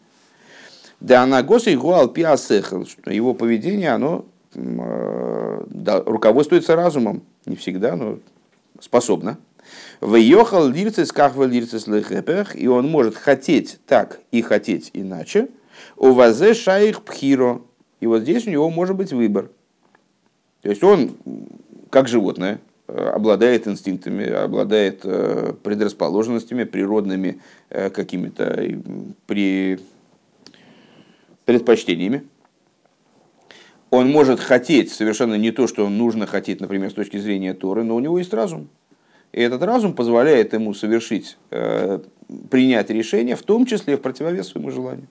Да анагоса и гуалпиасехал, что его поведение, оно руководствуется разумом, не всегда, но способна. Выехал лирцис как в лирцис и он может хотеть так и хотеть иначе. У вазе шаих пхиро. И вот здесь у него может быть выбор. То есть он, как животное, обладает инстинктами, обладает э, предрасположенностями, природными э, какими-то при предпочтениями. Он может хотеть совершенно не то, что нужно хотеть, например, с точки зрения Торы, но у него есть разум. И этот разум позволяет ему совершить, э, принять решение, в том числе в противовес своему желанию.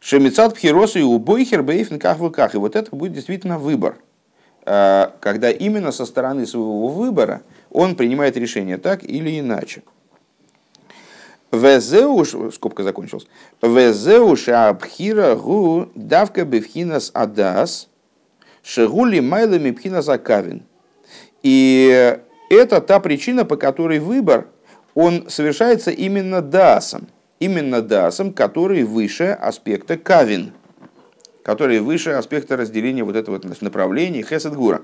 Шемицат пхиросу и убой хербейфен ках И вот это будет действительно выбор. Э, когда именно со стороны своего выбора он принимает решение так или иначе. Везеуш, скобка закончилась. Везеуш абхира гу давка бифхинас адас шегули майлами пхинас акавин. И это та причина, по которой выбор, он совершается именно дасом. Именно дасом, который выше аспекта кавин, который выше аспекта разделения вот этого направления хесед гура.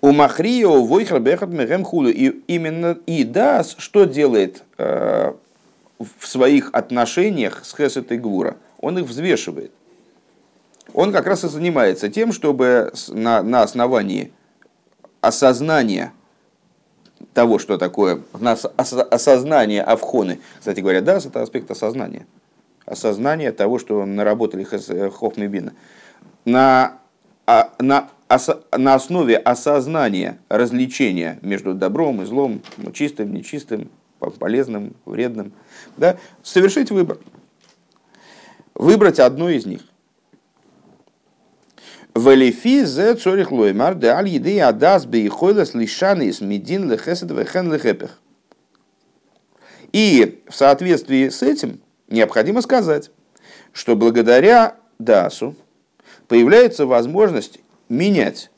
У Махрио Войхер Бехат Мехем Худу. И именно и Дас что делает э, в своих отношениях с Хесет и Гвура? Он их взвешивает. Он как раз и занимается тем, чтобы на, на основании осознания того, что такое, на осознание Авхоны. Кстати говоря, Дас это аспект осознания. Осознание того, что наработали э, Хохмебина. На, а, на на основе осознания различения между добром и злом, чистым, нечистым, полезным, вредным, да, совершить выбор. Выбрать одно из них. Велифи зе цорих лоймар де аль еды адас бейхойлас лишаны из медин лехесед вехен лехепех. И в соответствии с этим необходимо сказать, что благодаря Дасу появляется возможность менять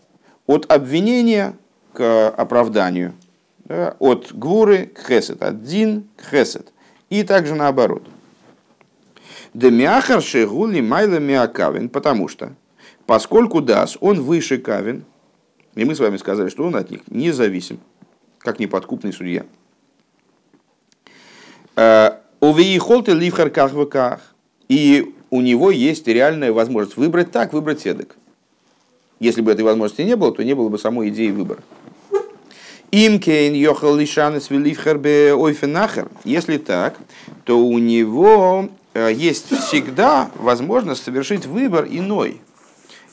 от обвинения к оправданию, да, от гвуры к хесед, от дин к хесед. И также наоборот. Демиахар шегули майла миакавин, потому что, поскольку дас, он выше кавин, и мы с вами сказали, что он от них независим, как неподкупный судья. Э, Увеихолты ливхар ках И у него есть реальная возможность выбрать так, выбрать седок. Если бы этой возможности не было, то не было бы самой идеи выбора. Имкейн йохал лишанес велифхербе ойфенахер. Если так, то у него э, есть всегда возможность совершить выбор иной.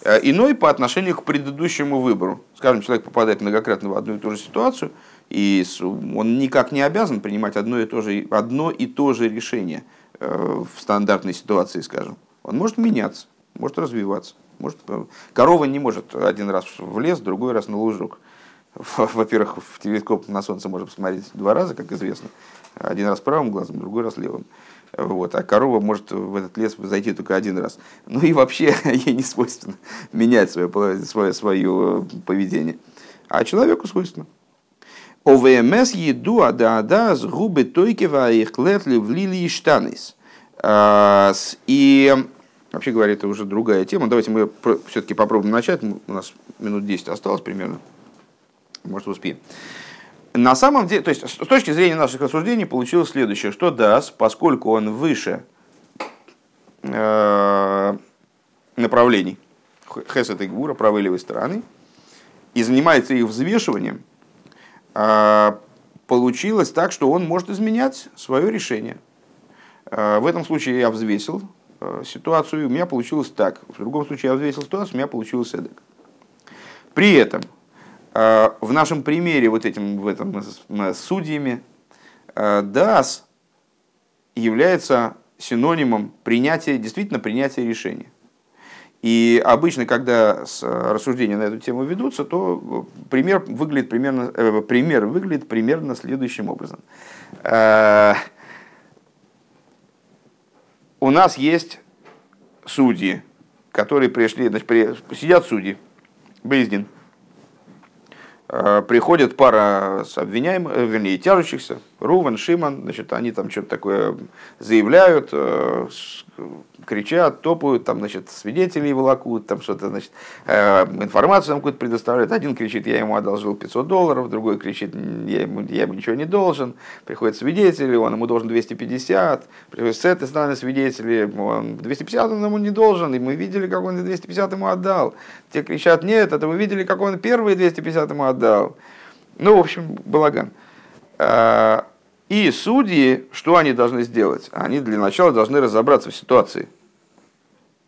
Э, иной по отношению к предыдущему выбору. Скажем, человек попадает многократно в одну и ту же ситуацию, и он никак не обязан принимать одно и то же, одно и то же решение э, в стандартной ситуации, скажем. Он может меняться, может развиваться. Может, корова не может один раз в лес, другой раз на лужок. [LAUGHS] Во-первых, в телескоп на солнце можно посмотреть два раза, как известно. Один раз правым глазом, другой раз левым. Вот. А корова может в этот лес зайти только один раз. Ну и вообще [LAUGHS] ей не свойственно менять свое, свое, свое поведение. А человеку свойственно. ОВМС еду ада с губы тойкева их летли в лили штанис. А, и Вообще говоря, это уже другая тема. Давайте мы все-таки попробуем начать. У нас минут 10 осталось примерно. Может, успеем. На самом деле, то есть с точки зрения наших рассуждений получилось следующее, что даст, поскольку он выше э, направлений Хесет и Гвура, правой и левой стороны, и занимается их взвешиванием, э, получилось так, что он может изменять свое решение. Э, в этом случае я взвесил ситуацию, у меня получилось так. В другом случае я взвесил ситуацию, у меня получилось эдак. При этом э, в нашем примере вот этим в этом с судьями ДАС является синонимом принятия, действительно принятия решения. И обычно, когда рассуждения на эту тему ведутся, то пример выглядит примерно, э, пример выглядит примерно следующим образом. У нас есть судьи, которые пришли, значит, при, сидят судьи, Бейздин, э, приходит пара обвиняемых, э, вернее, тяжущихся, Руван, Шиман, значит, они там что-то такое заявляют, э, кричат, топают, там, значит, свидетелей волокут, там что-то, значит, э, информацию нам какую-то предоставляют. Один кричит, я ему одолжил 500 долларов, другой кричит, я ему, я ему ничего не должен. Приходят свидетели, он ему должен 250. Приходят с этой стороны свидетели, он 250 он ему не должен, и мы видели, как он 250 ему отдал. Те кричат, нет, это вы видели, как он первые 250 ему отдал. Ну, в общем, балаган. Э, и судьи, что они должны сделать? Они для начала должны разобраться в ситуации.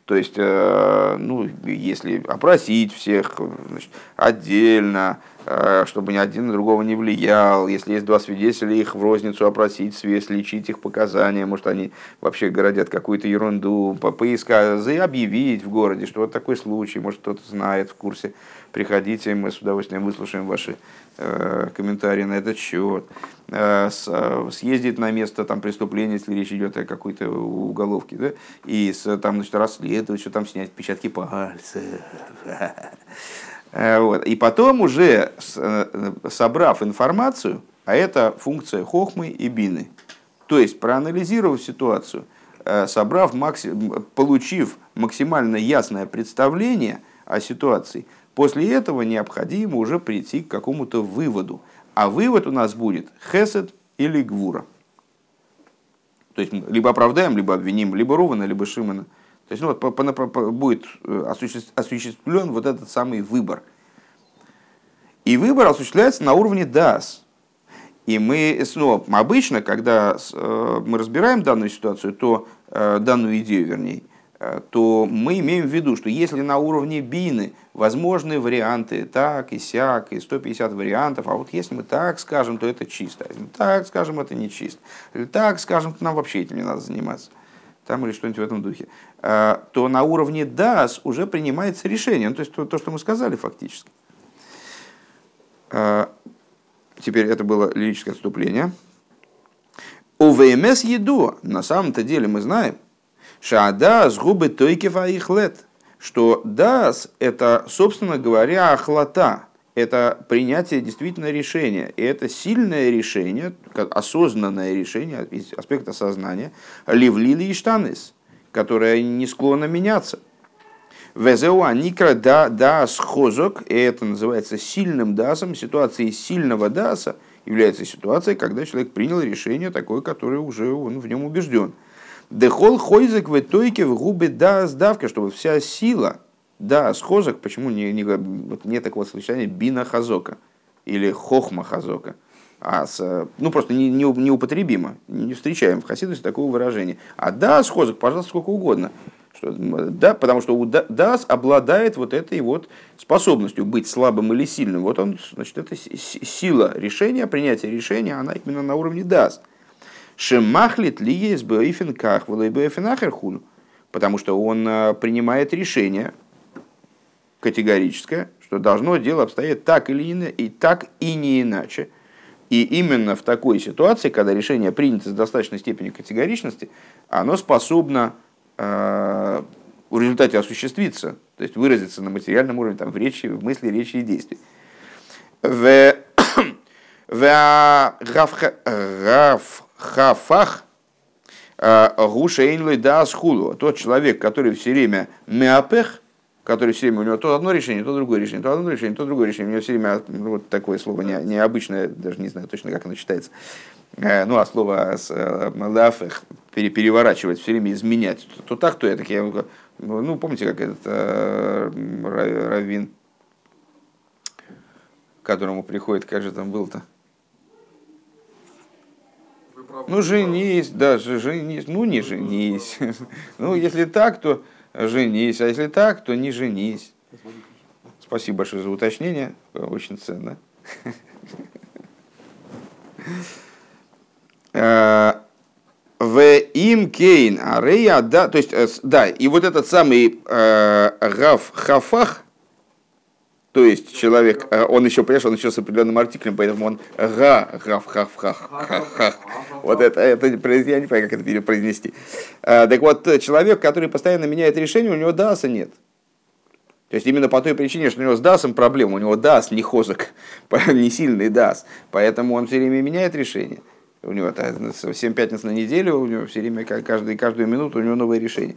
То есть, э, ну, если опросить всех значит, отдельно, э, чтобы ни один на другого не влиял, если есть два свидетеля, их в розницу опросить, сличить их показания, может, они вообще городят какую-то ерунду, поискать, объявить в городе, что вот такой случай, может, кто-то знает в курсе, приходите, мы с удовольствием выслушаем ваши Э, комментарии на этот счет, э, э, съездить на место там, преступления, если речь идет о какой-то уголовке, да, и там, значит, расследовать, что там снять отпечатки пальцев. Вот. И потом уже, собрав информацию, а это функция хохмы и бины, то есть проанализировав ситуацию, собрав, получив максимально ясное представление о ситуации – После этого необходимо уже прийти к какому-то выводу. А вывод у нас будет хесед или гвура. То есть либо оправдаем, либо обвиним, либо Рувана, либо Шимана. То есть ну, вот, по, по, по, будет э, осуществлен вот этот самый выбор. И выбор осуществляется на уровне дас. И мы снова, обычно, когда э, мы разбираем данную ситуацию, то э, данную идею, вернее, то мы имеем в виду, что если на уровне бины возможны варианты так и сяк, и 150 вариантов, а вот если мы так скажем, то это чисто, если мы так скажем, это не чисто, или так скажем, то нам вообще этим не надо заниматься, там или что-нибудь в этом духе, э, то на уровне DAS уже принимается решение, ну, то есть то, то, что мы сказали фактически. Э, теперь это было лирическое отступление. ВМС еду, на самом-то деле мы знаем, Шаадас губы тойкева их лет. Что дас – это, собственно говоря, охлота, это принятие действительно решения. И это сильное решение, осознанное решение, аспект осознания, ливлили и штанес, которое не склонно меняться. Везеуа никра да дас хозок, и это называется сильным дасом, ситуацией сильного даса является ситуацией, когда человек принял решение такое, которое уже он в нем убежден. Дехол хойзек в итойке в губы да сдавка, чтобы вся сила, да, схозок, почему не, не, вот нет такого сочетания бина хазока или хохма хазока, а с, ну просто не, не, неупотребимо, не встречаем в хасидусе такого выражения. А да, схозок, пожалуйста, сколько угодно. Что, да, потому что Дас обладает вот этой вот способностью быть слабым или сильным. Вот он, значит, это сила решения, принятия решения, она именно на уровне Дас. Шемахлит ли есть бэйфен ках, бэйфен ахерхулю. Потому что он э, принимает решение категорическое, что должно дело обстоять так или иначе, и так и не иначе. И именно в такой ситуации, когда решение принято с достаточной степенью категоричности, оно способно э, в результате осуществиться, то есть выразиться на материальном уровне, там, в речи, в мысли, речи и действии. В, в хафах Гушейнлой дас хулу. Тот человек, который все время меапех, который все время у него то одно решение, то другое решение, то одно решение, то другое решение. У него все время вот такое слово не, необычное, даже не знаю точно, как оно читается. Э, ну, а слово лафех переворачивать, все время изменять. То так, то это. Я, ну, помните, как этот э, раввин, к которому приходит, как же там был-то? Ну, женись, да, женись. Ну, не женись. [LAUGHS] Ну, если так, то женись, а если так, то не женись. Спасибо большое за уточнение, очень ценно. [LAUGHS] Э, в им кейн арея, да, то есть, э, да, и вот этот самый э, Гав Хафах, то есть человек, э, он еще, понимаешь, он еще с определенным артиклем, поэтому он га, гав, хав, хах, хах, хах. Вот это, это, я не понимаю, как это произнести. Э, так вот, человек, который постоянно меняет решение, у него даса нет. То есть именно по той причине, что у него с дасом проблема, у него дас не хозок, [LAUGHS] не сильный дас, поэтому он все время меняет решение. У него 7 пятниц на неделю, у него все время, каждый, каждую минуту у него новое решение.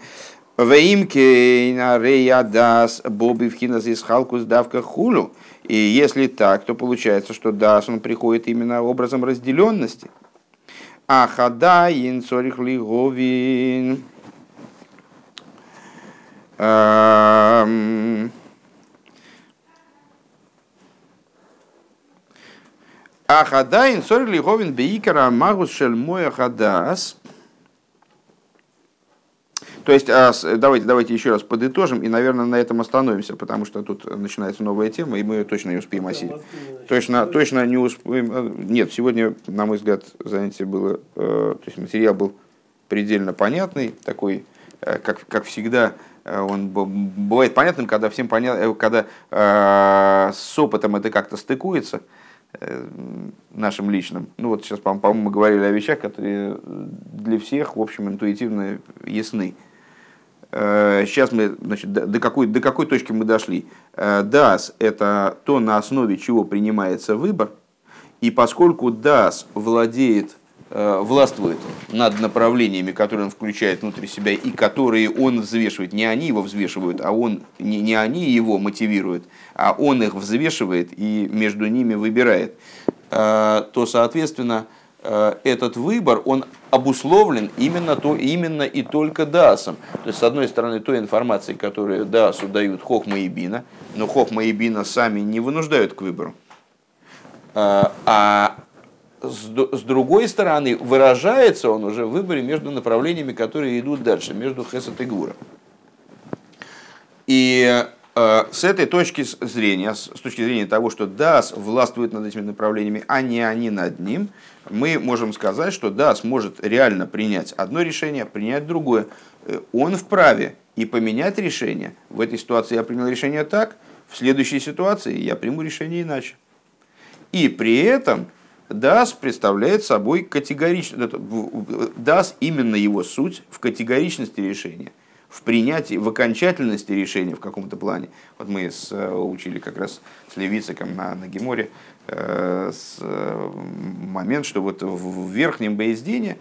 Веймке рея дас боби в хинас из халкус давка хулю. И если так, то получается, что дас он приходит именно образом разделенности. Ахада инцорих лиговин. Ахадайн сорих лиговин бейкара магус шель моя хадас. То есть, а, давайте, давайте еще раз подытожим и, наверное, на этом остановимся, потому что тут начинается новая тема, и мы ее точно не успеем осилить. Точно, точно не успеем. Э, нет, сегодня, на мой взгляд, занятие было, э, то есть материал был предельно понятный, такой, э, как, как всегда, он бывает понятным, когда всем понятно, когда с опытом это как-то стыкуется нашим личным. Ну вот сейчас, по-моему, мы говорили о вещах, которые для всех, в общем, интуитивно ясны. Э, сейчас мы, значит, до какой, до какой точки мы дошли? DAS э, – это то, на основе чего принимается выбор. И поскольку DAS владеет, э, властвует над направлениями, которые он включает внутри себя, и которые он взвешивает, не они его взвешивают, а он, не, не они его мотивируют, а он их взвешивает и между ними выбирает, то, соответственно, этот выбор, он обусловлен именно, то, именно и только ДАСом. То есть, с одной стороны, той информацией, которую ДАСу дают Хохма и Бина, но Хохма и Бина сами не вынуждают к выбору. А, а с другой стороны, выражается он уже в выборе между направлениями, которые идут дальше, между Хесет и Гура. И э, с этой точки зрения, с точки зрения того, что ДАС властвует над этими направлениями, а не они над ним, мы можем сказать, что да, сможет реально принять одно решение, принять другое. Э, он вправе и поменять решение. В этой ситуации я принял решение так, в следующей ситуации я приму решение иначе. И при этом ДАС представляет собой категорично, ДАС именно его суть в категоричности решения, в принятии, в окончательности решения в каком-то плане. Вот мы с, э, учили как раз с Левициком на, на Геморе, Э, э, момент, что вот в верхнем Бейздине,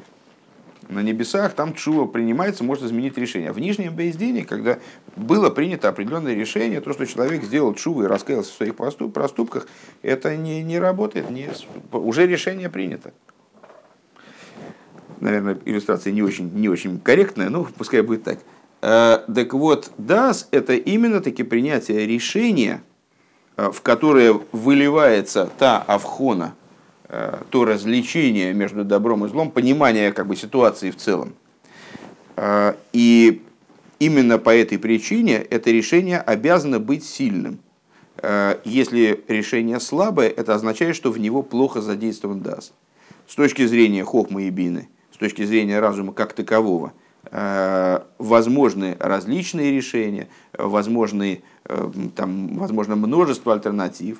на небесах, там чува принимается, может изменить решение. А в нижнем Бейздине, когда было принято определенное решение, то, что человек сделал чуву и раскаялся в своих проступках, это не, не работает, не, уже решение принято. Наверное, иллюстрация не очень, не очень корректная, но пускай будет так. Э, так вот, DAS – это именно таки принятие решения – Э, в которое выливается та авхона, э, то развлечение между добром и злом, понимание как бы, ситуации в целом. И именно по этой причине это решение обязано быть сильным. Если решение слабое, это означает, что в него плохо задействован даст. С точки зрения хохмы и бины, с точки зрения разума как такового, возможны различные решения, возможны Э, там, возможно, множество альтернатив,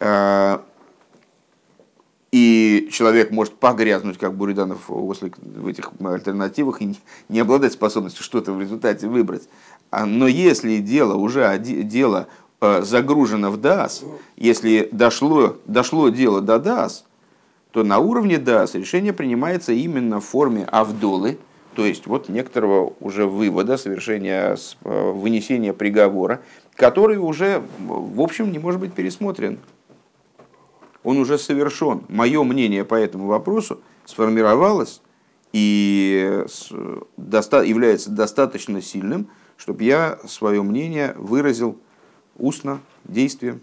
э, и человек может погрязнуть, как Буриданов в этих альтернативах, и не обладать способностью что-то в результате выбрать. А, но если дело уже дело э, загружено в ДАС, если дошло, дошло дело до ДАС, то на уровне ДАС решение принимается именно в форме авдолы, то есть вот некоторого уже вывода, совершения, э, вынесения приговора, который уже, в общем, не может быть пересмотрен. Он уже совершен. Мое мнение по этому вопросу сформировалось и является достаточно сильным, чтобы я свое мнение выразил устно, действием.